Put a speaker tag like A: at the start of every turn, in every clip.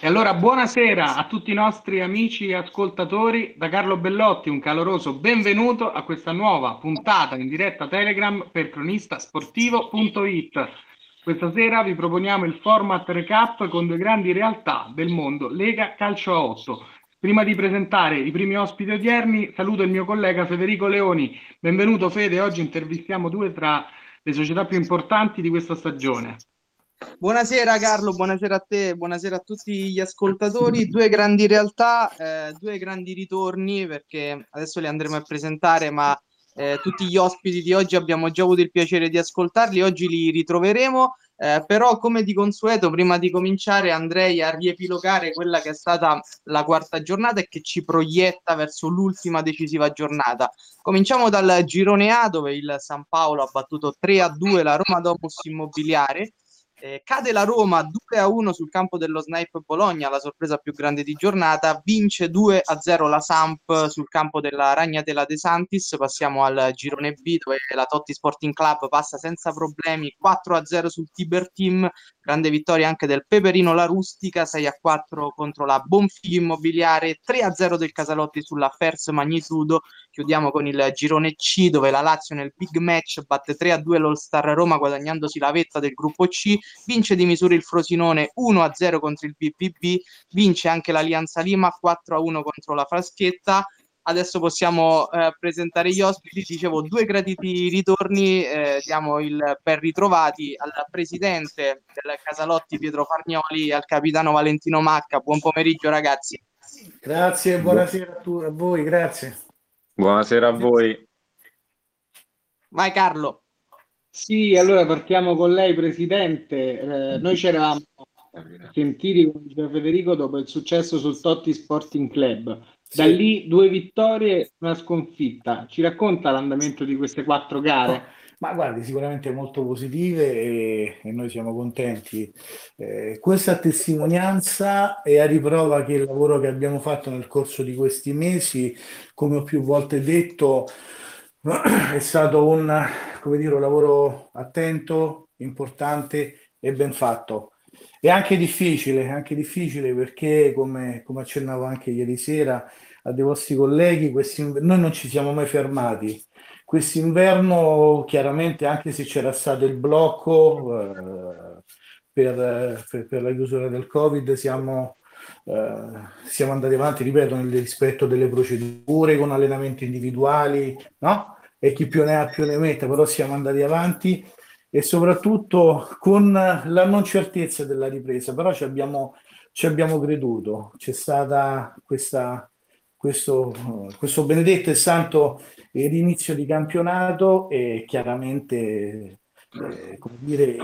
A: E allora buonasera a tutti i nostri amici e ascoltatori da Carlo Bellotti, un caloroso benvenuto a questa nuova puntata in diretta Telegram per cronistasportivo.it. Questa sera vi proponiamo il format recap con due grandi realtà del mondo Lega Calcio a 8. Prima di presentare i primi ospiti odierni, saluto il mio collega Federico Leoni. Benvenuto Fede, oggi intervistiamo due tra le società più importanti di questa stagione.
B: Buonasera Carlo, buonasera a te, buonasera a tutti gli ascoltatori. Due grandi realtà, eh, due grandi ritorni perché adesso li andremo a presentare, ma eh, tutti gli ospiti di oggi abbiamo già avuto il piacere di ascoltarli, oggi li ritroveremo. Eh, però, come di consueto, prima di cominciare andrei a riepilogare quella che è stata la quarta giornata e che ci proietta verso l'ultima decisiva giornata. Cominciamo dal girone A, dove il San Paolo ha battuto 3 a 2 la Roma Domus Immobiliare eh, cade la Roma 2 a 1 sul campo dello Snipe Bologna, la sorpresa più grande di giornata. Vince 2 a 0 la Samp sul campo della Ragnatela De Santis. Passiamo al girone B dove la Totti Sporting Club passa senza problemi 4 a 0 sul Tiber Team. Grande vittoria anche del Peperino La Rustica 6 a 4 contro la Bonfiglio Immobiliare, 3 a 0 del Casalotti sulla Fers Magnitudo. Chiudiamo con il girone C dove la Lazio nel big match batte 3 a 2 l'All Star Roma guadagnandosi la vetta del gruppo C vince di misura il Frosinone 1-0 contro il BBB, vince anche l'Alianza Lima 4-1 contro la Fraschetta. Adesso possiamo eh, presentare gli ospiti, dicevo due graditi ritorni, eh, diamo il ben ritrovati al presidente del Casalotti Pietro Fargnoli e al capitano Valentino Macca. Buon pomeriggio ragazzi.
C: Grazie, buonasera a, tu, a voi, grazie.
D: Buonasera a voi.
B: Vai Carlo.
A: Sì, allora partiamo con lei, Presidente. Eh, noi ci eravamo sentiti, come diceva Federico, dopo il successo sul Totti Sporting Club. Da sì. lì due vittorie e una sconfitta. Ci racconta l'andamento di queste quattro gare?
C: Ma guardi, sicuramente molto positive e, e noi siamo contenti. Eh, questa testimonianza è a riprova che il lavoro che abbiamo fatto nel corso di questi mesi, come ho più volte detto, è stato un, dire, un lavoro attento, importante e ben fatto. È anche difficile, anche difficile perché, come, come accennavo anche ieri sera a dei vostri colleghi, noi non ci siamo mai fermati. Quest'inverno, chiaramente, anche se c'era stato il blocco eh, per, per, per, la chiusura del Covid, siamo, eh, siamo andati avanti, ripeto, nel rispetto delle procedure, con allenamenti individuali, no? e chi più ne ha più ne mette, però siamo andati avanti e soprattutto con la non certezza della ripresa, però ci abbiamo, ci abbiamo creduto, c'è stata questa, questo, questo benedetto e santo rinizio di campionato e chiaramente eh, come dire,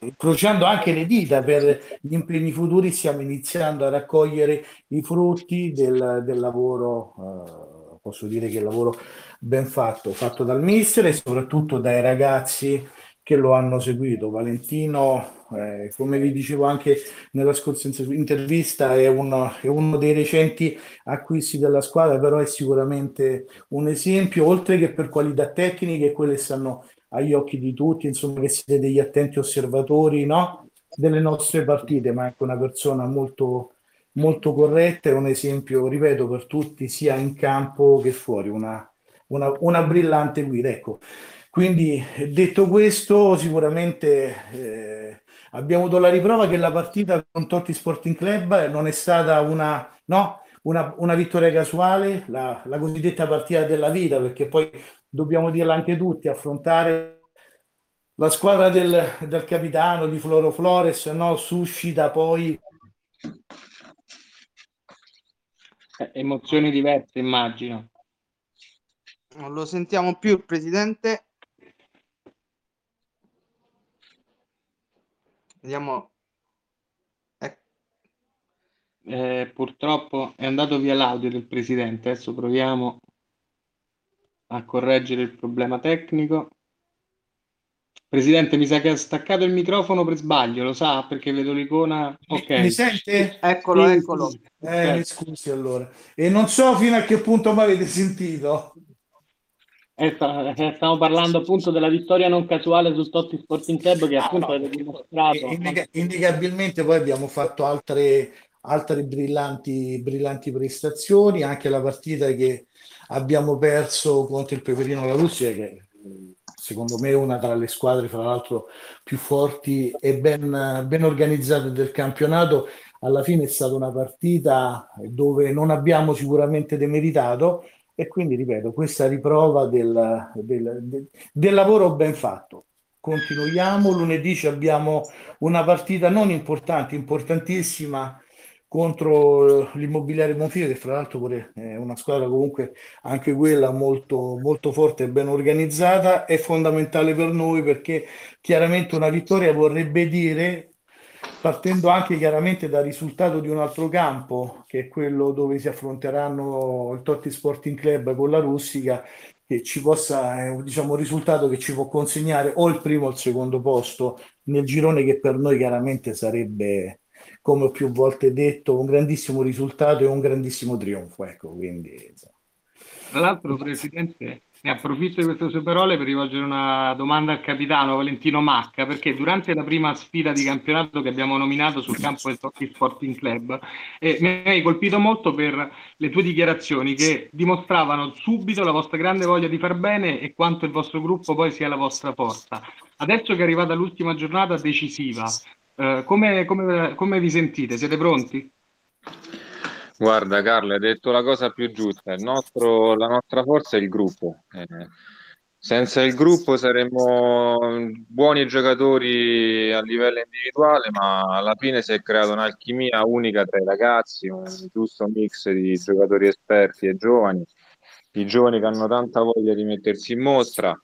C: incrociando anche le dita per gli impegni futuri, stiamo iniziando a raccogliere i frutti del, del lavoro, eh, posso dire che il lavoro ben fatto, fatto dal mister e soprattutto dai ragazzi che lo hanno seguito. Valentino, eh, come vi dicevo anche nella scorsa intervista, è uno, è uno, dei recenti acquisti della squadra, però è sicuramente un esempio, oltre che per qualità tecniche, quelle stanno agli occhi di tutti, insomma, che siete degli attenti osservatori no? delle nostre partite, ma anche una persona molto molto corretta e un esempio, ripeto, per tutti, sia in campo che fuori, una, una, una brillante guida. Ecco. Quindi detto questo, sicuramente eh, abbiamo avuto la riprova che la partita con Totti Sporting Club non è stata una, no, una, una vittoria casuale, la, la, cosiddetta partita della vita, perché poi dobbiamo dirla anche tutti, affrontare la squadra del, del capitano di Floro Flores no, suscita poi
A: eh, emozioni diverse, immagino.
B: Non lo sentiamo più il presidente. Vediamo.
A: Ecco. Eh, purtroppo è andato via l'audio del presidente. Adesso proviamo a correggere il problema tecnico. Presidente, mi sa che ha staccato il microfono per sbaglio, lo sa? Perché vedo l'icona.
C: Ok. Mi sente?
B: Eccolo, sì, eccolo.
C: Eh, mi scusi allora. E non so fino a che punto mi avete sentito.
A: Eh, eh, stiamo parlando appunto della vittoria non casuale sul Totti Sporting Club che appunto avete dimostrato.
C: Indica, indicabilmente poi abbiamo fatto altre, altre brillanti, brillanti prestazioni, anche la partita che abbiamo perso contro il Peperino La Russia, che secondo me è una tra le squadre, fra l'altro, più forti e ben, ben organizzate del campionato. Alla fine è stata una partita dove non abbiamo sicuramente demeritato e quindi, ripeto, questa riprova del, del, del, lavoro ben fatto continuiamo. Lunedì abbiamo una partita non importante, importantissima contro l'immobiliare Monfilo, che fra l'altro pure è una squadra comunque anche quella molto, molto forte e ben organizzata. È fondamentale per noi perché chiaramente una vittoria vorrebbe dire partendo anche chiaramente dal risultato di un altro campo, che è quello dove si affronteranno il Totti Sporting Club con la Russica, che ci possa, è diciamo, un risultato che ci può consegnare o il primo o il secondo posto nel girone che per noi chiaramente sarebbe, come ho più volte detto, un grandissimo risultato e un grandissimo trionfo. Ecco, quindi,
A: Tra l'altro, Presidente, ne approfitto di queste sue parole per rivolgere una domanda al capitano Valentino Macca, perché durante la prima sfida di campionato che abbiamo nominato sul campo del Tocchi Sporting Club, eh, mi hai colpito molto per le tue dichiarazioni che dimostravano subito la vostra grande voglia di far bene e quanto il vostro gruppo poi sia la vostra forza. Adesso che è arrivata l'ultima giornata decisiva, eh, come, come, come vi sentite? Siete pronti?
D: Guarda Carlo, hai detto la cosa più giusta, nostro, la nostra forza è il gruppo. Eh, senza il gruppo saremmo buoni giocatori a livello individuale, ma alla fine si è creata un'alchimia unica tra i ragazzi, un giusto mix di giocatori esperti e giovani, i giovani che hanno tanta voglia di mettersi in mostra.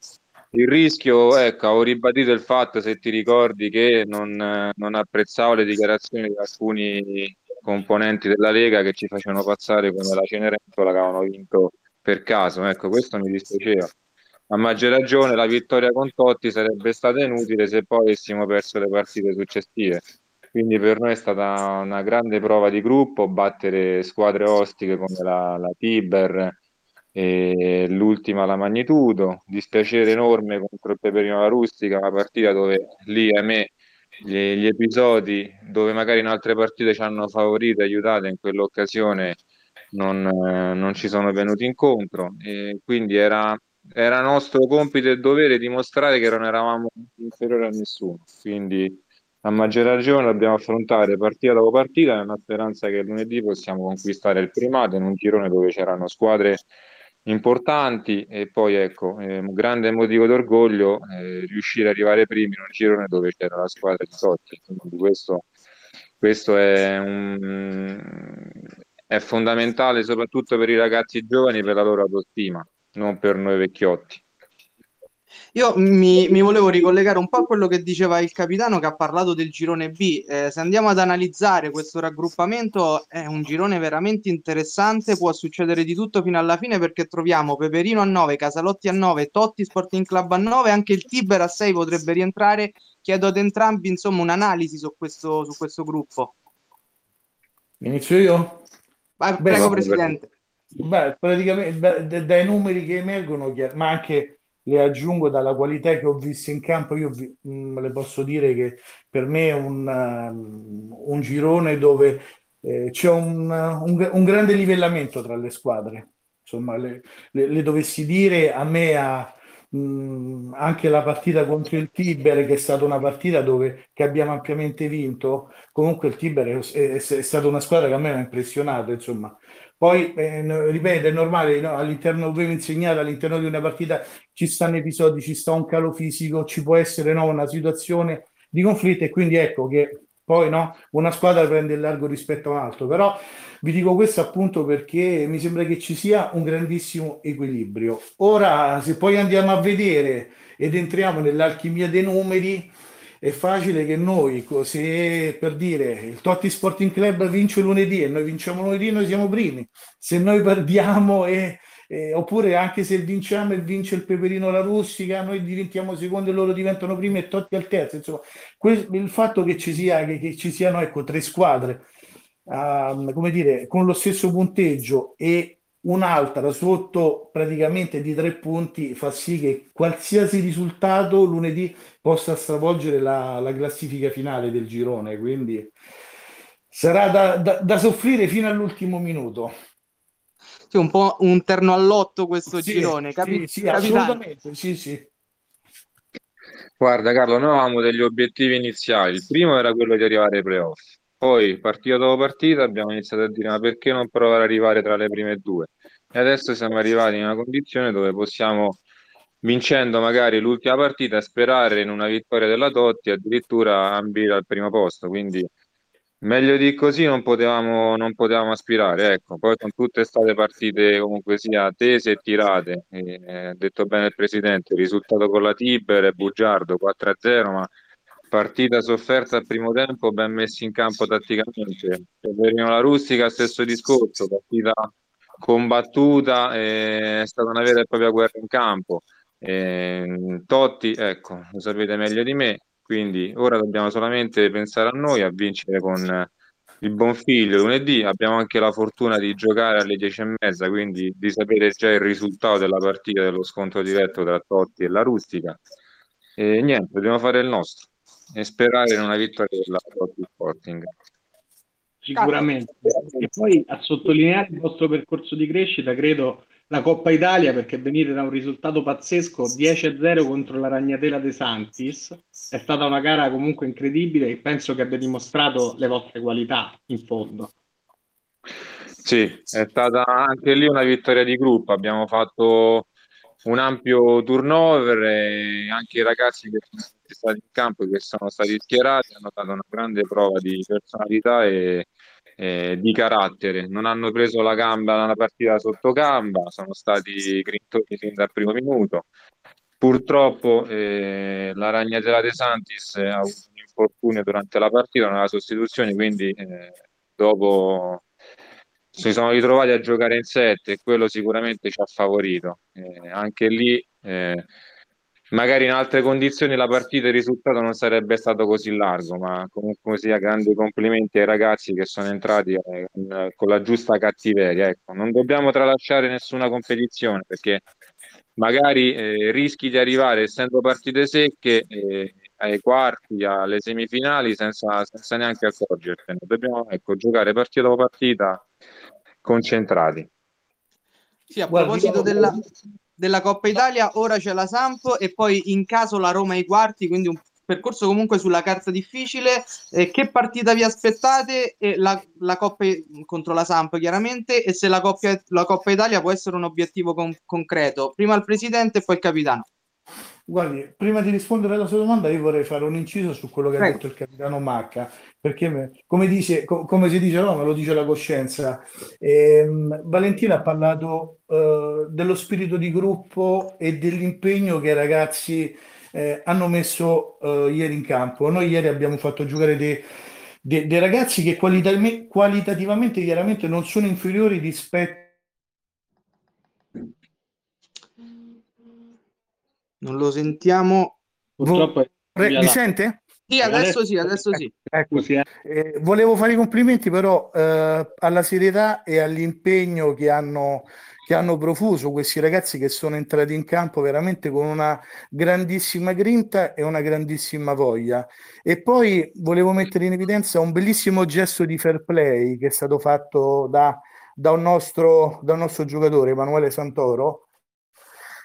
D: Il rischio, ecco, ho ribadito il fatto, se ti ricordi, che non, non apprezzavo le dichiarazioni di alcuni componenti della Lega che ci facevano passare come la Cenerentola che avevano vinto per caso. Ecco, questo mi dispiaceva. A maggior ragione la vittoria con Totti sarebbe stata inutile se poi avessimo perso le partite successive. Quindi per noi è stata una grande prova di gruppo battere squadre ostiche come la, la Tiber e l'ultima la Magnitudo. Dispiacere enorme contro il Peperino la Rustica, una partita dove lì, ahimè, gli, gli, episodi dove magari in altre partite ci hanno favorito e aiutato, in quell'occasione non, eh, non, ci sono venuti incontro. E quindi era, era nostro compito e dovere dimostrare che non eravamo inferiori a nessuno. Quindi a maggior ragione dobbiamo affrontare partita dopo partita nella speranza che lunedì possiamo conquistare il primato in un girone dove c'erano squadre importanti e poi ecco, eh, un grande motivo d'orgoglio eh, riuscire ad arrivare primi in un girone dove c'era la squadra di Totti. Quindi questo, questo è, un, è fondamentale soprattutto per i ragazzi giovani per la loro autostima, non per noi vecchiotti.
B: Io mi, mi, volevo ricollegare un po' a quello che diceva il capitano che ha parlato del girone B. Eh, se andiamo ad analizzare questo raggruppamento, è un girone veramente interessante. Può succedere di tutto fino alla fine perché troviamo Peperino a 9, Casalotti a 9, Totti Sporting Club a 9, anche il Tiber a 6 potrebbe rientrare. Chiedo ad entrambi insomma un'analisi su questo, su questo gruppo.
C: Inizio io?
B: Vai, prego, Presidente.
C: Beh, praticamente beh, dai numeri che emergono, ma anche le aggiungo dalla qualità che ho visto in campo, io vi, mh, mm, le posso dire che per me è un, uh, un girone dove eh, c'è un, un, un, grande livellamento tra le squadre. Insomma, le, le, le dovessi dire a me a, mh, mm, anche la partita contro il Tiber, che è stata una partita dove che abbiamo ampiamente vinto. Comunque il Tiber è, è, è stata una squadra che a me ha impressionato, insomma, poi, eh, ripeto, è normale, no? all'interno, avevo insegnato, all'interno di una partita ci stanno episodi, ci sta un calo fisico, ci può essere no, una situazione di conflitto e quindi ecco che poi no, una squadra prende il largo rispetto a un altro, però vi dico questo appunto perché mi sembra che ci sia un grandissimo equilibrio. Ora, se poi andiamo a vedere ed entriamo nell'alchimia dei numeri, è facile che noi, se per dire il Totti Sporting Club vince lunedì e noi vinciamo lunedì, noi siamo primi. Se noi perdiamo e, e, oppure anche se vinciamo e vince il Peperino la Rustica, noi diventiamo secondi e loro diventano primi e Totti al terzo. Insomma, quel, il fatto che ci, sia, che, che ci siano ecco, tre squadre uh, come dire, con lo stesso punteggio e un'altra sotto praticamente di tre punti fa sì che qualsiasi risultato lunedì possa stravolgere la, la classifica finale del girone. Quindi sarà da, da, da soffrire fino all'ultimo minuto.
B: Sì, un po' un terno all'otto questo
C: sì,
B: girone, capi-
C: sì, sì, assolutamente, sì, sì.
D: Guarda Carlo, noi avevamo degli obiettivi iniziali. Il primo era quello di arrivare ai playoff. Poi, partita dopo partita, abbiamo iniziato a dire ma perché non provare ad arrivare tra le prime due? E adesso siamo arrivati in una condizione dove possiamo, vincendo magari l'ultima partita, sperare in una vittoria della Totti addirittura ambire al primo posto. Quindi Meglio di così non potevamo, non potevamo aspirare, ecco. Poi sono tutte state partite comunque sia tese e tirate. E, eh, detto bene il presidente, il risultato con la Tiber è bugiardo 4-0, ma partita sofferta al primo tempo, ben messi in campo tatticamente. Severino La Rustica, stesso discorso, partita combattuta, è stata una vera e propria guerra in campo. E, Totti, ecco, lo sapete meglio di me, quindi ora dobbiamo solamente pensare a noi, a vincere con il buon figlio lunedì. Abbiamo anche la fortuna di giocare alle 10 e mezza, quindi di sapere già il risultato della partita dello scontro diretto tra Totti e la Rustica. E niente, dobbiamo fare il nostro e sperare in una vittoria della Sporting.
A: Sicuramente. E poi a sottolineare il vostro percorso di crescita, credo la Coppa Italia perché venire da un risultato pazzesco 10-0 contro la Ragnatela De Santis è stata una gara comunque incredibile e penso che abbia dimostrato le vostre qualità in fondo.
D: Sì, è stata anche lì una vittoria di gruppo, abbiamo fatto un ampio turnover e anche i ragazzi che sono stati in campo, che sono stati schierati, hanno dato una grande prova di personalità e, eh, di carattere, non hanno preso la gamba nella partita sotto gamba, sono stati grintoni fin dal primo minuto. Purtroppo eh, la Ragnatela De Santis ha avuto un infortunio durante la partita, nella sostituzione, quindi eh, dopo si sono ritrovati a giocare in sette e quello sicuramente ci ha favorito. Eh, anche lì eh, magari in altre condizioni la partita e il risultato non sarebbe stato così largo, ma comunque sia grandi complimenti ai ragazzi che sono entrati eh, con, con, la giusta cattiveria. Ecco, non dobbiamo tralasciare nessuna competizione perché magari eh, rischi di arrivare essendo partite secche eh, ai quarti, alle semifinali senza, senza neanche accorgertene. Dobbiamo ecco, giocare partita dopo partita concentrati.
B: Sì, a proposito della, della Coppa Italia, ora c'è la Samp e poi in caso la Roma ai quarti, quindi un percorso comunque sulla carta difficile. Eh, che partita vi aspettate? E la, la, Coppa contro la Samp, chiaramente, e se la Coppa, la Coppa Italia può essere un obiettivo con, concreto. Prima il presidente e poi il capitano.
C: Guardi, prima di rispondere alla sua domanda, io vorrei fare un inciso su quello che Prego. ha detto il capitano Macca, perché come, dice, come si dice no, me lo dice la coscienza. Ehm, Valentina ha parlato eh, dello spirito di gruppo e dell'impegno che i ragazzi eh, hanno messo eh, ieri in campo. Noi ieri abbiamo fatto giocare dei, dei, dei ragazzi che qualitativamente, qualitativamente chiaramente non sono inferiori rispetto
B: Non lo sentiamo.
C: Purtroppo Re, mi sente?
B: Sì, adesso, adesso sì, adesso sì.
C: Ecco, sì eh. Eh, volevo fare i complimenti però eh, alla serietà e all'impegno che hanno, che hanno profuso questi ragazzi che sono entrati in campo veramente con una grandissima grinta e una grandissima voglia. E poi volevo mettere in evidenza un bellissimo gesto di fair play che è stato fatto da, da, un, nostro, da un nostro giocatore, Emanuele Santoro,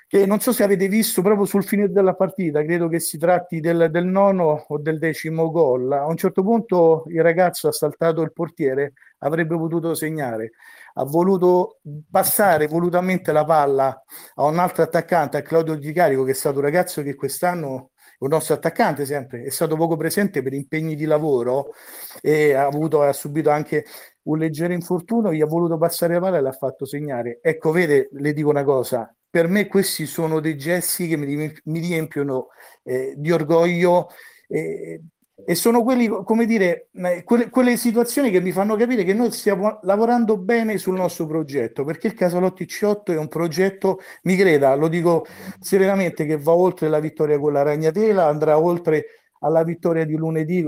C: che non so se avete visto proprio sul finire della partita, credo che si tratti del, del, nono o del decimo gol. A un certo punto il ragazzo ha saltato il portiere, avrebbe potuto segnare, ha voluto passare volutamente la palla a un altro attaccante, a Claudio Di Carico, che è stato un ragazzo che quest'anno un nostro attaccante sempre, è stato poco presente per impegni di lavoro e ha, avuto, ha subito anche un leggero infortunio, gli ha voluto passare la palla e l'ha fatto segnare. Ecco, vede, le dico una cosa, per me questi sono dei gesti che mi, riempiono eh, di orgoglio eh, e sono quelli, come dire, eh, quelle, quelle, situazioni che mi fanno capire che noi stiamo lavorando bene sul nostro progetto, perché il Casalotti C8 è un progetto, mi creda, lo dico serenamente, che va oltre la vittoria con la Ragnatela, andrà oltre alla vittoria di lunedì,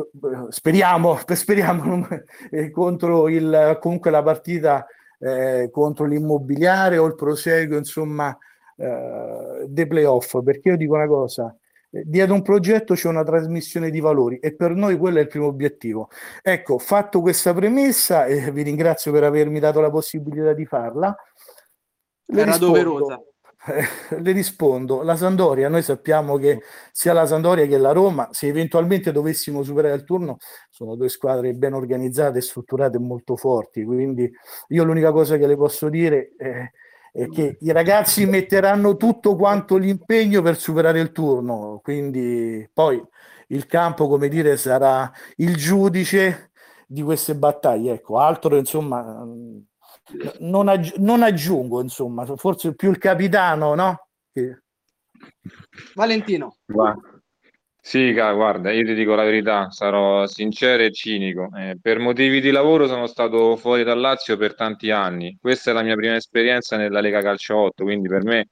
C: speriamo, speriamo eh, contro il, comunque la partita eh, contro l'immobiliare o il proseguo, insomma, eh, dei playoff, perché io dico una cosa, dietro un progetto c'è una trasmissione di valori e per noi quello è il primo obiettivo. Ecco, fatto questa premessa, e eh, vi ringrazio per avermi dato la possibilità di farla.
B: Era rispondo, doverosa.
C: Eh, le rispondo, la Sandoria, noi sappiamo che sia la Sandoria che la Roma, se eventualmente dovessimo superare il turno, sono due squadre ben organizzate, strutturate e molto forti, quindi io l'unica cosa che le posso dire è e che i ragazzi metteranno tutto quanto l'impegno per superare il turno, quindi poi il campo, come dire, sarà il giudice di queste battaglie. Ecco, altro insomma non, aggi- non aggiungo, insomma, forse più il capitano, no? Che...
B: Valentino.
D: Va. Sì, guarda, io ti dico la verità, sarò sincero e cinico. Eh, per motivi di lavoro sono stato fuori dal Lazio per tanti anni. Questa è la mia prima esperienza nella Lega Calcio 8, quindi per me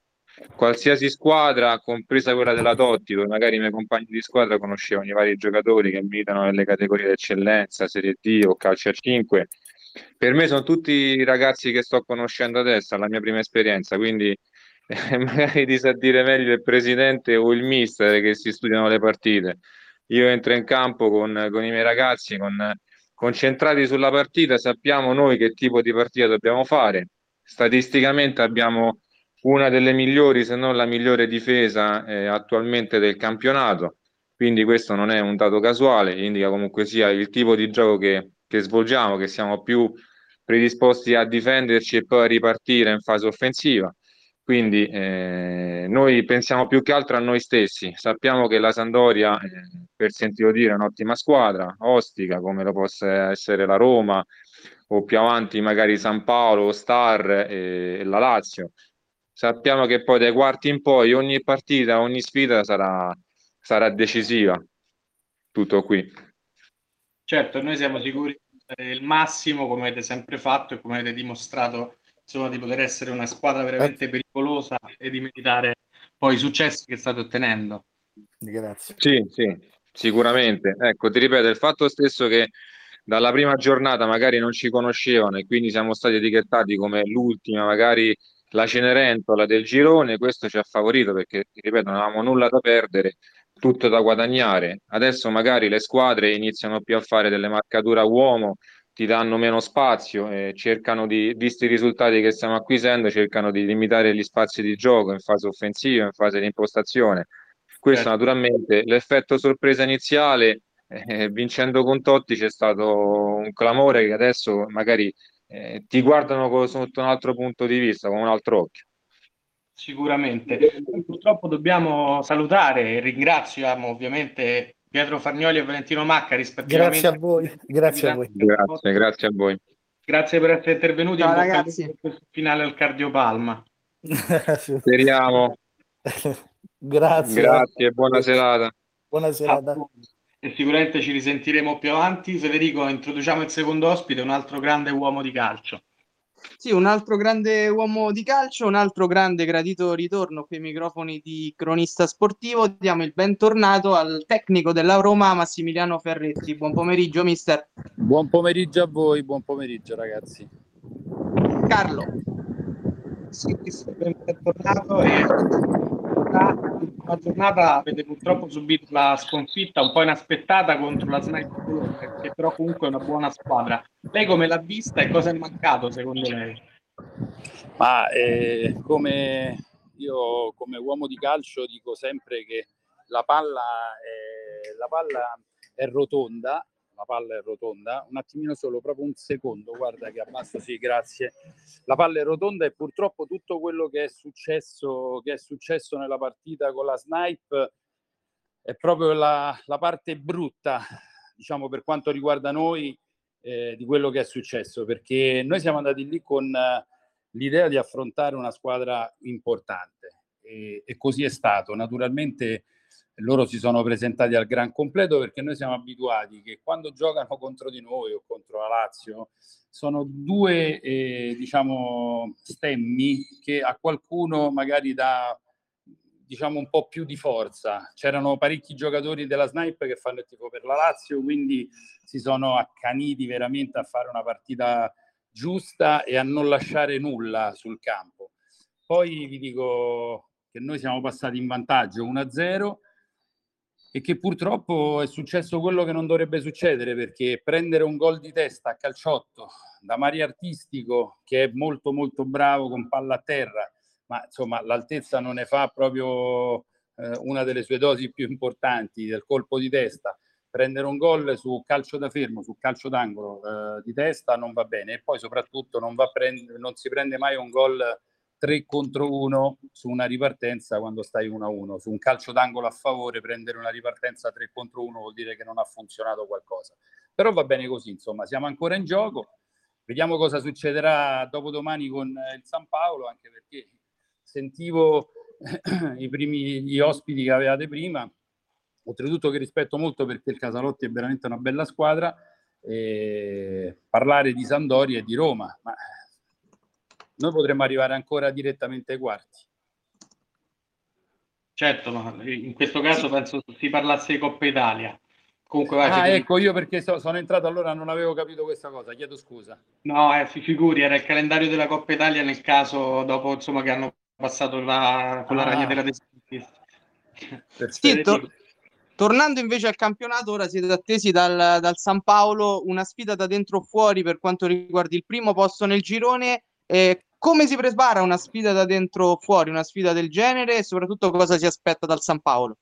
D: qualsiasi squadra, compresa quella della Totti, dove magari i miei compagni di squadra conoscevano i vari giocatori che militano nelle categorie d'eccellenza, Serie D o Calcio a 5, per me sono tutti ragazzi che sto conoscendo adesso, è la mia prima esperienza, quindi magari ti sa dire meglio il presidente o il mister che si studiano le partite. Io entro in campo con, con i miei ragazzi, con, concentrati sulla partita, sappiamo noi che tipo di partita dobbiamo fare. Statisticamente abbiamo una delle migliori, se non la migliore difesa eh, attualmente del campionato, quindi questo non è un dato casuale, indica comunque sia il tipo di gioco che, che svolgiamo, che siamo più predisposti a difenderci e poi a ripartire in fase offensiva. Quindi eh, noi pensiamo più che altro a noi stessi. Sappiamo che la Sandoria, eh, per sentito dire, è un'ottima squadra, ostica, come lo possa essere la Roma o più avanti magari San Paolo, Star e, la Lazio. Sappiamo che poi dai quarti in poi ogni partita, ogni sfida sarà, sarà decisiva. Tutto qui.
A: Certo, noi siamo sicuri il massimo come avete sempre fatto e come avete dimostrato insomma, di poter essere una squadra veramente eh. pericolosa e di meritare poi i successi che state ottenendo.
C: Grazie.
D: Sì, sì, sicuramente. Ecco, ti ripeto, il fatto stesso che dalla prima giornata magari non ci conoscevano e quindi siamo stati etichettati come l'ultima, magari la Cenerentola del girone, questo ci ha favorito perché, ti ripeto, non avevamo nulla da perdere, tutto da guadagnare. Adesso magari le squadre iniziano più a fare delle marcature a uomo, ti danno meno spazio e cercano di, visti i risultati che stiamo acquisendo, cercano di limitare gli spazi di gioco in fase offensiva, in fase di impostazione. Questo certo. naturalmente l'effetto sorpresa iniziale, eh, vincendo con Totti c'è stato un clamore che adesso magari eh, ti guardano sotto un altro punto di vista, con un altro occhio.
A: Sicuramente. Purtroppo dobbiamo salutare e ringraziamo ovviamente Pietro Fargnoli e Valentino Macca rispettivamente.
C: Grazie a voi. Grazie a voi.
D: Grazie, grazie a voi.
A: Grazie per essere intervenuti. Ciao, ragazzi. finale al cardiopalma.
D: Speriamo.
C: grazie.
D: Grazie e buona serata.
C: Buona serata.
A: E sicuramente ci risentiremo più avanti. Federico, introduciamo il secondo ospite, un altro grande uomo di calcio.
B: Sì, un altro grande uomo di calcio, un altro grande gradito ritorno qui ai microfoni di cronista sportivo. Diamo il bentornato al tecnico della Roma, Massimiliano Ferretti. Buon pomeriggio, mister.
E: Buon pomeriggio a voi, buon pomeriggio, ragazzi.
B: Carlo.
A: Sì, bentornato e la giornata avete purtroppo subito la sconfitta un po' inaspettata contro la Sniper che però comunque è una buona squadra. Lei come l'ha vista e cosa è mancato secondo lei?
E: Ma eh, come io come uomo di calcio dico sempre che la palla è, la palla è rotonda la palla è rotonda, un attimino solo, proprio un secondo, guarda che abbasso, sì, grazie. La palla è rotonda e purtroppo tutto quello che è successo, che è successo nella partita con la snipe è proprio la, la parte brutta, diciamo, per quanto riguarda noi, eh, di quello che è successo, perché noi siamo andati lì con eh, l'idea di affrontare una squadra importante e, e così è stato. Naturalmente loro si sono presentati al gran completo perché noi siamo abituati che quando giocano contro di noi o contro la Lazio sono due eh, diciamo stemmi che a qualcuno magari dà diciamo un po' più di forza. C'erano parecchi giocatori della Snipe che fanno il tifo per la Lazio, quindi si sono accaniti veramente a fare una partita giusta e a non lasciare nulla sul campo. Poi vi dico che noi siamo passati in vantaggio 1-0 e che purtroppo è successo quello che non dovrebbe succedere perché prendere un gol di testa a calciotto da Mario Artistico che è molto molto bravo con palla a terra ma insomma l'altezza non ne fa proprio eh, una delle sue dosi più importanti del colpo di testa. Prendere un gol su calcio da fermo, su calcio d'angolo eh, di testa non va bene e poi soprattutto non, prend- non si prende mai un gol 3 contro 1 su una ripartenza quando stai 1 a 1. Su un calcio d'angolo a favore prendere una ripartenza 3 contro 1 vuol dire che non ha funzionato qualcosa. Però va bene così, insomma, siamo ancora in gioco. Vediamo cosa succederà dopodomani con il San Paolo, anche perché sentivo i primi gli ospiti che avevate prima, oltretutto che rispetto molto perché il Casalotti è veramente una bella squadra, e parlare di Sandoria e di Roma, ma noi potremmo arrivare ancora direttamente ai quarti.
A: Certo, ma in questo caso penso si parlasse di Coppa Italia. Comunque, vai,
E: ah, ecco, io perché so, sono entrato allora non avevo capito questa cosa, chiedo scusa.
A: No, eh, si figuri, era il calendario della Coppa Italia nel caso dopo insomma che hanno passato la, con la ah. ragnatela dei
B: sì, to- tornando invece al campionato, ora siete attesi dal, dal San Paolo una sfida da dentro o fuori per quanto riguarda il primo posto nel girone. Eh, come si prepara una sfida da dentro o fuori, una sfida del genere e soprattutto cosa si aspetta dal San Paolo?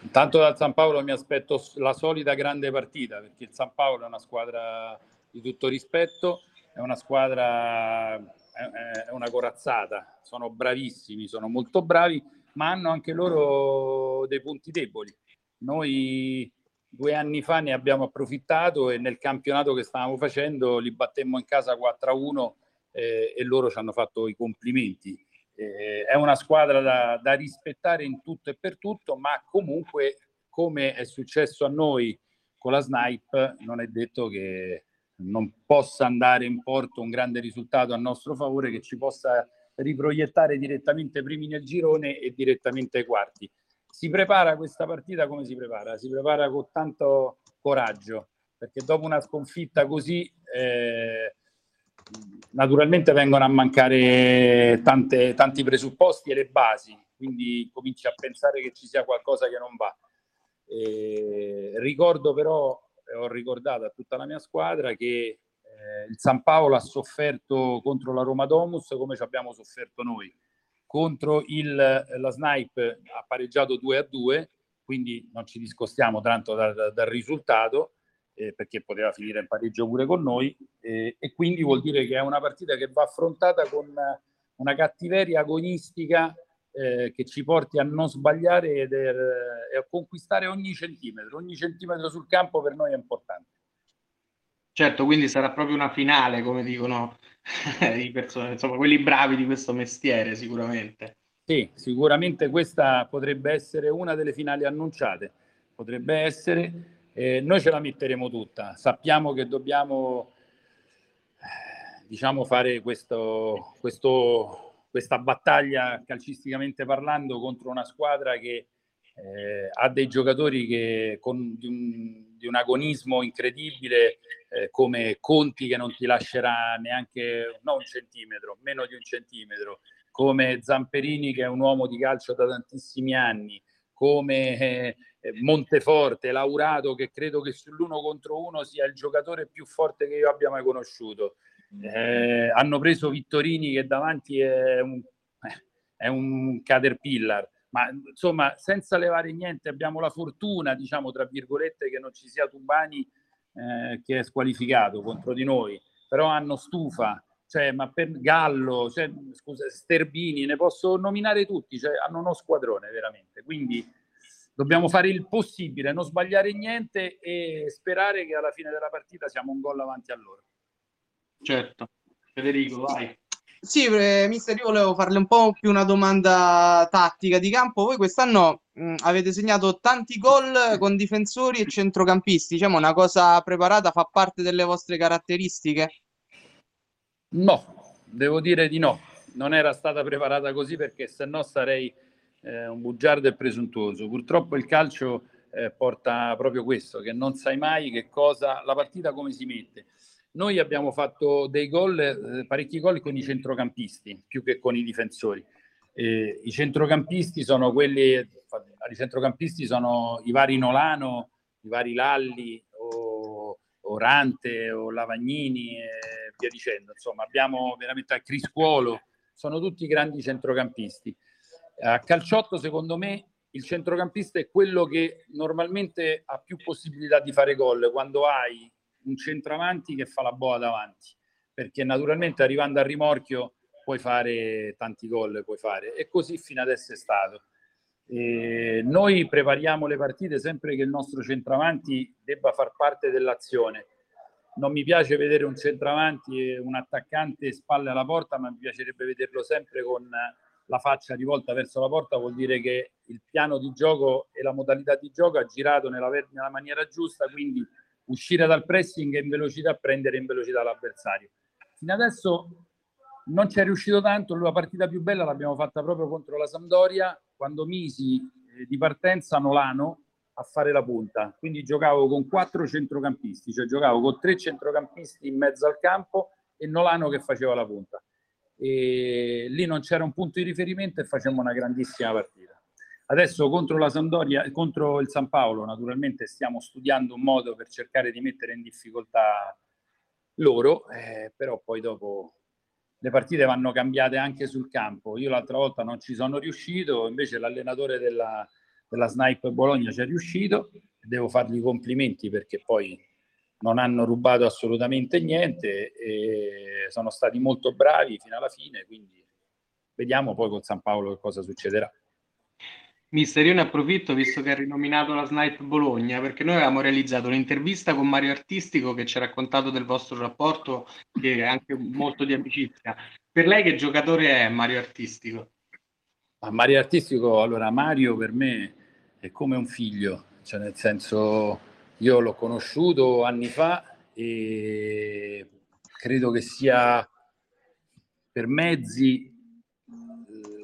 E: Intanto dal San Paolo mi aspetto la solita grande partita perché il San Paolo è una squadra di tutto rispetto, è una squadra, è una corazzata, sono bravissimi, sono molto bravi, ma hanno anche loro dei punti deboli. Noi due anni fa ne abbiamo approfittato e nel campionato che stavamo facendo li battemmo in casa 4-1 eh, e loro ci hanno fatto i complimenti. Eh, è una squadra da, da, rispettare in tutto e per tutto, ma comunque, come è successo a noi con la Snipe, non è detto che non possa andare in porto un grande risultato a nostro favore che ci possa riproiettare direttamente primi nel girone e direttamente ai quarti. Si prepara questa partita come si prepara? Si prepara con tanto coraggio, perché dopo una sconfitta così eh, naturalmente vengono a mancare tante, tanti presupposti e le basi, quindi cominci a pensare che ci sia qualcosa che non va. E ricordo però, ho ricordato a tutta la mia squadra, che eh, il San Paolo ha sofferto contro la Roma Domus come ci abbiamo sofferto noi. Contro il, la Snipe ha pareggiato 2 a 2, quindi non ci discostiamo tanto dal, dal risultato eh, perché poteva finire in pareggio pure con noi eh, e quindi vuol dire che è una partita che va affrontata con una cattiveria agonistica eh, che ci porti a non sbagliare ed er, e a conquistare ogni centimetro. Ogni centimetro sul campo per noi è importante.
A: Certo, quindi sarà proprio una finale, come dicono i person- insomma, quelli bravi di questo mestiere, sicuramente.
E: Sì, sicuramente questa potrebbe essere una delle finali annunciate. Potrebbe essere eh, noi ce la metteremo tutta, sappiamo che dobbiamo diciamo, fare questo, questo, questa battaglia calcisticamente parlando contro una squadra che eh, ha dei giocatori che con di un, di un agonismo incredibile eh, come Conti che non ti lascerà neanche no, un centimetro, meno di un centimetro, come Zamperini che è un uomo di calcio da tantissimi anni, come eh, eh, Monteforte, Laurato, che credo che sull'uno contro uno sia il giocatore più forte che io abbia mai conosciuto. Eh, hanno preso Vittorini che davanti è un, eh, è un caterpillar, ma insomma senza levare niente abbiamo la fortuna, diciamo tra virgolette, che non ci sia Tubani eh, che è squalificato contro di noi, però hanno stufa, cioè, ma per Gallo, cioè, scusa, Sterbini, ne posso nominare tutti, cioè, hanno uno squadrone veramente, quindi dobbiamo fare il possibile, non sbagliare niente e sperare che alla fine della partita siamo un gol avanti a loro.
A: Certo. Federico, vai.
B: Sì, eh, mister, io volevo farle un po' più una domanda tattica di campo. Voi quest'anno mh, avete segnato tanti gol con difensori e centrocampisti, diciamo una cosa preparata, fa parte delle vostre caratteristiche?
E: No, devo dire di no. Non era stata preparata così perché se no sarei eh, un bugiardo e presuntuoso. Purtroppo il calcio eh, porta proprio questo, che non sai mai che cosa, la partita come si mette. Noi abbiamo fatto dei gol, eh, parecchi gol con i centrocampisti più che con i difensori. Eh, I centrocampisti sono quelli, i centrocampisti sono i vari Nolano, i vari Lalli o Orante o Lavagnini e via dicendo. Insomma, abbiamo veramente a Criscuolo, sono tutti grandi centrocampisti. A calciotto, secondo me, il centrocampista è quello che normalmente ha più possibilità di fare gol quando hai un centravanti che fa la boa davanti, perché naturalmente arrivando al rimorchio puoi fare tanti gol, puoi fare, e così fino adesso è stato. E noi prepariamo le partite sempre che il nostro centravanti debba far parte dell'azione. Non mi piace vedere un centravanti e un attaccante spalle alla porta, ma mi piacerebbe vederlo sempre con la faccia rivolta verso la porta, vuol dire che il piano di gioco e la modalità di gioco ha girato nella, nella maniera giusta, quindi uscire dal pressing in velocità, prendere in velocità l'avversario. Fino adesso non ci è riuscito tanto, la partita più bella l'abbiamo fatta proprio contro la Sampdoria, quando misi eh, di partenza Nolano a fare la punta. Quindi giocavo con quattro centrocampisti, cioè giocavo con tre centrocampisti in mezzo al campo e Nolano che faceva la punta. E lì non c'era un punto di riferimento e facemmo una grandissima partita. Adesso contro la Sampdoria, contro il San Paolo, naturalmente stiamo studiando un modo per cercare di mettere in difficoltà loro, eh, però poi dopo le partite vanno cambiate anche sul campo. Io l'altra volta non ci sono riuscito, invece l'allenatore della, della Snipe Bologna ci è riuscito. Devo fargli i complimenti perché poi non hanno rubato assolutamente niente e sono stati molto bravi fino alla fine, quindi vediamo poi con San Paolo che cosa succederà.
A: Mister, io ne approfitto visto che ha rinominato la Snipe Bologna, perché noi avevamo realizzato un'intervista con Mario Artistico che ci ha raccontato del vostro rapporto, che è anche molto di amicizia. Per lei che giocatore è Mario Artistico?
E: Ma Mario Artistico, allora Mario per me è come un figlio, cioè nel senso io l'ho conosciuto anni fa e credo che sia per mezzi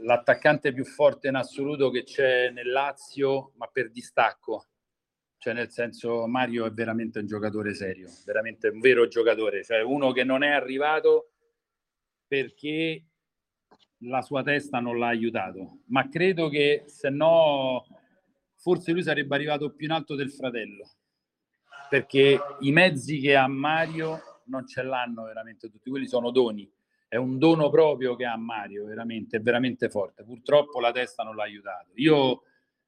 E: l'attaccante più forte in assoluto che c'è nel Lazio, ma per distacco. Cioè, nel senso, Mario è veramente un giocatore serio, veramente un vero giocatore, cioè uno che non è arrivato perché la sua testa non l'ha aiutato, ma credo che se no forse lui sarebbe arrivato più in alto del fratello, perché i mezzi che ha Mario non ce l'hanno veramente tutti, quelli sono doni è un dono proprio che ha Mario, veramente, è veramente forte. Purtroppo la testa non l'ha aiutato. Io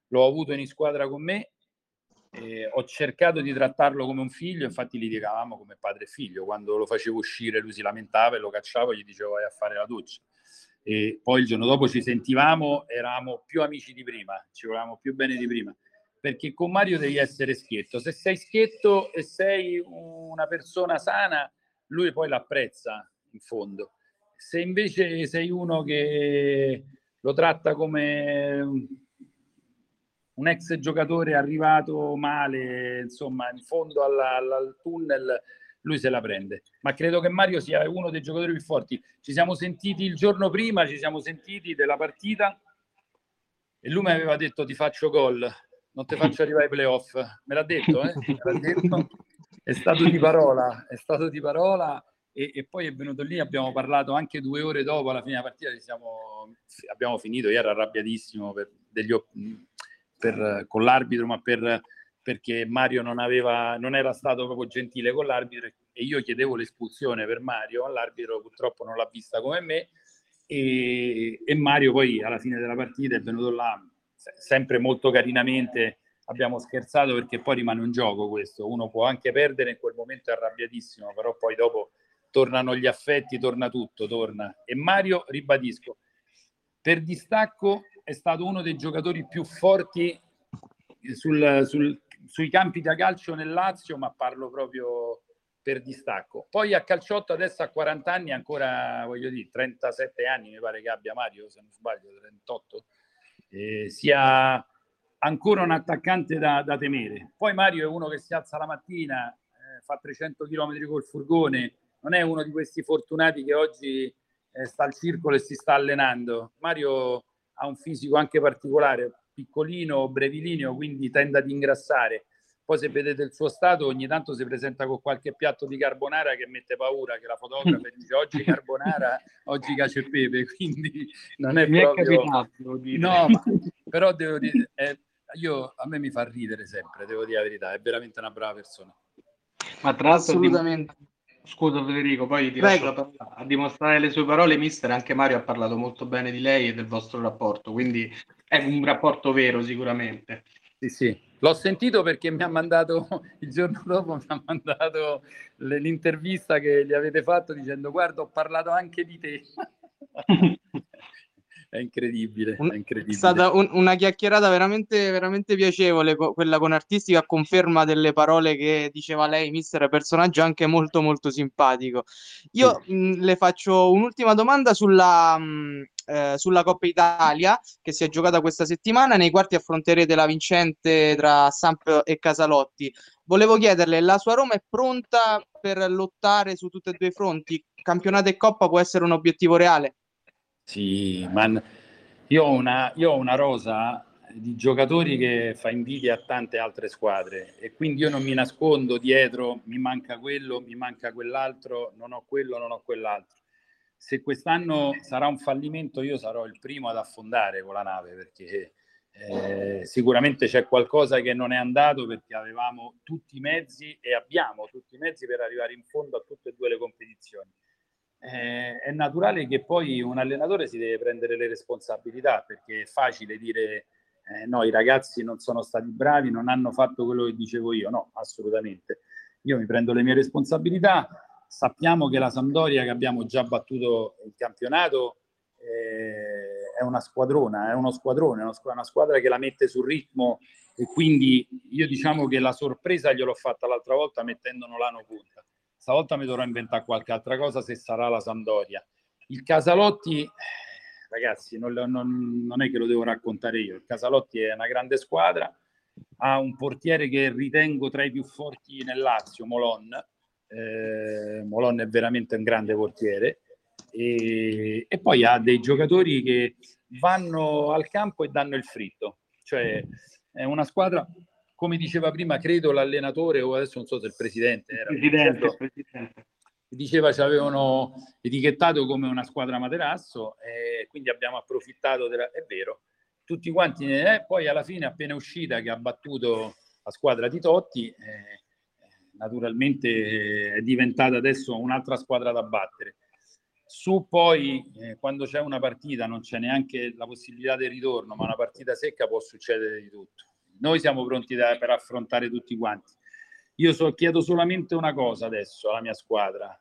E: l'ho avuto in squadra con me, eh, ho cercato di trattarlo come un figlio, infatti litigavamo come padre e figlio. Quando lo facevo uscire lui si lamentava e lo cacciavo e gli dicevo vai a fare la doccia. E poi il giorno dopo ci sentivamo, eravamo più amici di prima, ci volevamo più bene di prima. Perché con Mario devi essere schietto. Se sei schietto e sei una persona sana, lui poi l'apprezza in fondo se invece sei uno che lo tratta come un ex giocatore arrivato male, insomma, in fondo alla, al tunnel, lui se la prende. Ma credo che Mario sia uno dei giocatori più forti. Ci siamo sentiti il giorno prima, ci siamo sentiti della partita e lui mi aveva detto ti faccio gol, non ti faccio arrivare ai playoff. Me l'ha detto, eh? L'ha detto. È stato di parola, è stato di parola e, e, poi è venuto lì, abbiamo parlato anche due ore dopo alla fine della partita, siamo, abbiamo finito, io ero arrabbiatissimo per degli, per, con l'arbitro, ma per, perché Mario non, aveva, non era stato proprio gentile con l'arbitro e io chiedevo l'espulsione per Mario, l'arbitro purtroppo non l'ha vista come me e, e Mario poi alla fine della partita è venuto là sempre molto carinamente abbiamo scherzato perché poi rimane un gioco questo, uno può anche perdere in quel momento è arrabbiatissimo, però poi dopo tornano gli affetti, torna tutto, torna. E Mario, ribadisco, per distacco è stato uno dei giocatori più forti sul, sul, sui campi da calcio nel Lazio, ma parlo proprio per distacco. Poi a calciotto adesso a 40 anni, ancora voglio dire, 37 anni mi pare che abbia Mario, se non sbaglio, 38, eh, sia ancora un attaccante da, da, temere. Poi Mario è uno che si alza la mattina, eh, fa 300 km col furgone, non è uno di questi fortunati che oggi eh, sta al circolo e si sta allenando. Mario ha un fisico anche particolare, piccolino, brevilineo, quindi tende ad ingrassare, poi se vedete il suo stato ogni tanto si presenta con qualche piatto di carbonara che mette paura che la fotografa dice oggi carbonara oggi cacio e pepe quindi non è
A: mi
E: proprio
A: è capitato
E: no ma, però devo dire eh, io, a me mi fa ridere sempre devo dire la verità è veramente una brava persona
A: ma tra l'altro
B: Assolutamente.
A: Scusa Federico, poi ti
B: Prego.
A: lascio la parola. A dimostrare le sue parole, mister, anche Mario ha parlato molto bene di lei e del vostro rapporto, quindi è un rapporto vero sicuramente.
E: Sì, sì. L'ho sentito perché mi ha mandato il giorno dopo mi ha mandato l'intervista che gli avete fatto dicendo guarda ho parlato anche di te. è incredibile,
B: Un-
E: è
B: È
E: incredibile.
B: stata un- una chiacchierata veramente, veramente piacevole, co- quella con Artistica, a conferma delle parole che diceva lei, mister, personaggio anche molto molto simpatico. Io mh, le faccio un'ultima domanda sulla, mh, eh, sulla Coppa Italia che si è giocata questa settimana. Nei quarti affronterete la vincente tra Samp e Casalotti. Volevo chiederle, la sua Roma è pronta per lottare su tutti e due i fronti? Campionato e Coppa può essere un obiettivo reale?
E: Sì, ma io ho una, io ho una rosa di giocatori che fa invidia a tante altre squadre e quindi io non mi nascondo dietro, mi manca quello, mi manca quell'altro, non ho quello, non ho quell'altro. Se quest'anno sarà un fallimento, io sarò il primo ad affondare con la nave perché eh, sicuramente c'è qualcosa che non è andato perché avevamo tutti i mezzi e abbiamo tutti i mezzi per arrivare in fondo a tutte e due le competizioni eh, è naturale che poi un allenatore si deve prendere le responsabilità perché è facile dire eh, no, i ragazzi non sono stati bravi, non hanno fatto quello che dicevo io. No, assolutamente. Io mi prendo le mie responsabilità. Sappiamo che la Sampdoria che abbiamo già battuto in campionato eh, è una squadrona, è uno squadrone, è una squ- una squadra che la mette sul ritmo e quindi io diciamo che la sorpresa gliel'ho fatta l'altra volta mettendo Nolano punta stavolta mi dovrò inventare qualche altra cosa se sarà la Sampdoria. Il Casalotti, eh, ragazzi, non, non- non è che lo devo raccontare io. Il Casalotti è una grande squadra, ha un portiere che ritengo tra i più forti nel Lazio, Molon. Eh, Molon è veramente un grande portiere. E, e poi ha dei giocatori che vanno al campo e danno il fritto. Cioè, è una squadra come diceva prima, credo l'allenatore, o adesso non so se il presidente era,
A: Presidente,
E: dicendo-
A: presidente.
E: diceva ci avevano etichettato come una squadra materasso e quindi abbiamo approfittato della... è vero tutti quanti eh, poi alla fine appena uscita che ha battuto la squadra di Totti eh, naturalmente è diventata adesso un'altra squadra da battere su poi eh, quando c'è una partita non c'è neanche la possibilità del ritorno ma una partita secca può succedere di tutto noi siamo pronti da- per affrontare tutti quanti io so- chiedo solamente una cosa adesso alla mia squadra.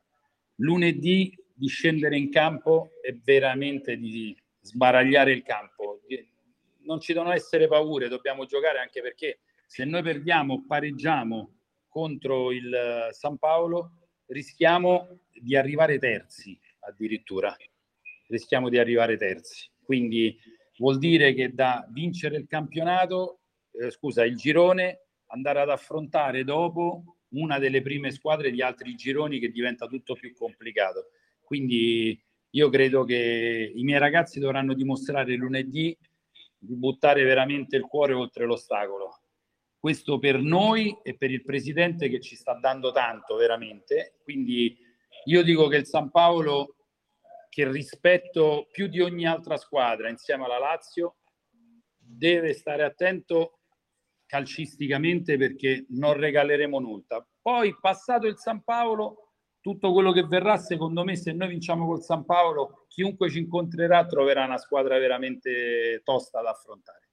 E: Lunedì di scendere in campo e veramente di sbaragliare il campo. Non ci devono essere paure, dobbiamo giocare anche perché se noi perdiamo pareggiamo contro il eh, San Paolo rischiamo di arrivare terzi addirittura. Rischiamo di arrivare terzi. Quindi vuol dire che da vincere il campionato, eh, scusa, il girone andare ad affrontare dopo una delle prime squadre di altri gironi che diventa tutto più complicato. Quindi io credo che i miei ragazzi dovranno dimostrare lunedì di buttare veramente il cuore oltre l'ostacolo. Questo per noi e per il presidente che ci sta dando tanto veramente. Quindi io dico che il San Paolo, che rispetto più di ogni altra squadra insieme alla Lazio, deve stare attento calcisticamente perché non regaleremo nulla. Poi passato il San Paolo, tutto quello che verrà, secondo me, se noi vinciamo col San Paolo, chiunque ci incontrerà troverà una squadra veramente tosta da affrontare.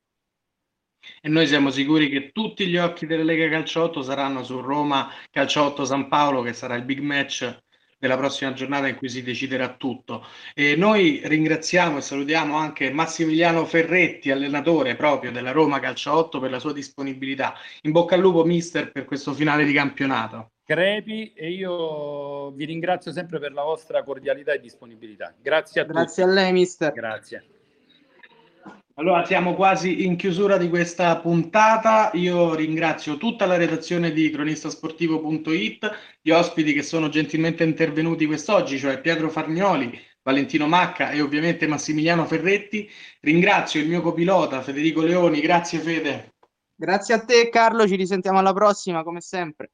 A: E noi siamo sicuri che tutti gli occhi della Lega Calciotto saranno su Roma Calciotto San Paolo, che sarà il big match della prossima giornata in cui si deciderà tutto. E noi ringraziamo e salutiamo anche Massimiliano Ferretti, allenatore proprio della Roma Calciotto, per la sua disponibilità. In bocca al lupo, mister, per questo finale di campionato.
E: Crepi e io vi ringrazio sempre per la vostra cordialità e disponibilità. Grazie a
B: Grazie a
E: tutti.
B: lei, mister.
E: Grazie.
A: Allora siamo quasi in chiusura di questa puntata. Io ringrazio tutta la redazione di cronistasportivo.it, gli ospiti che sono gentilmente intervenuti quest'oggi, cioè Pietro Farnioli, Valentino Macca e ovviamente Massimiliano Ferretti. Ringrazio il mio copilota Federico Leoni, grazie Fede.
B: Grazie a te Carlo, ci risentiamo alla prossima come sempre.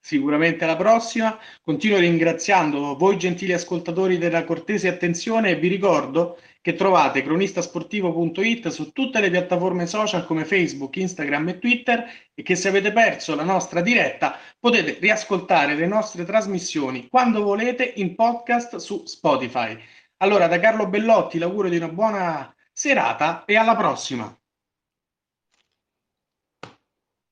A: Sicuramente alla prossima. Continuo ringraziando voi gentili ascoltatori della cortese attenzione e vi ricordo che trovate cronistasportivo.it su tutte le piattaforme social come Facebook, Instagram e Twitter e che se avete perso la nostra diretta potete riascoltare le nostre trasmissioni quando volete in podcast su Spotify. Allora da Carlo Bellotti l'auguro di una buona serata e alla prossima.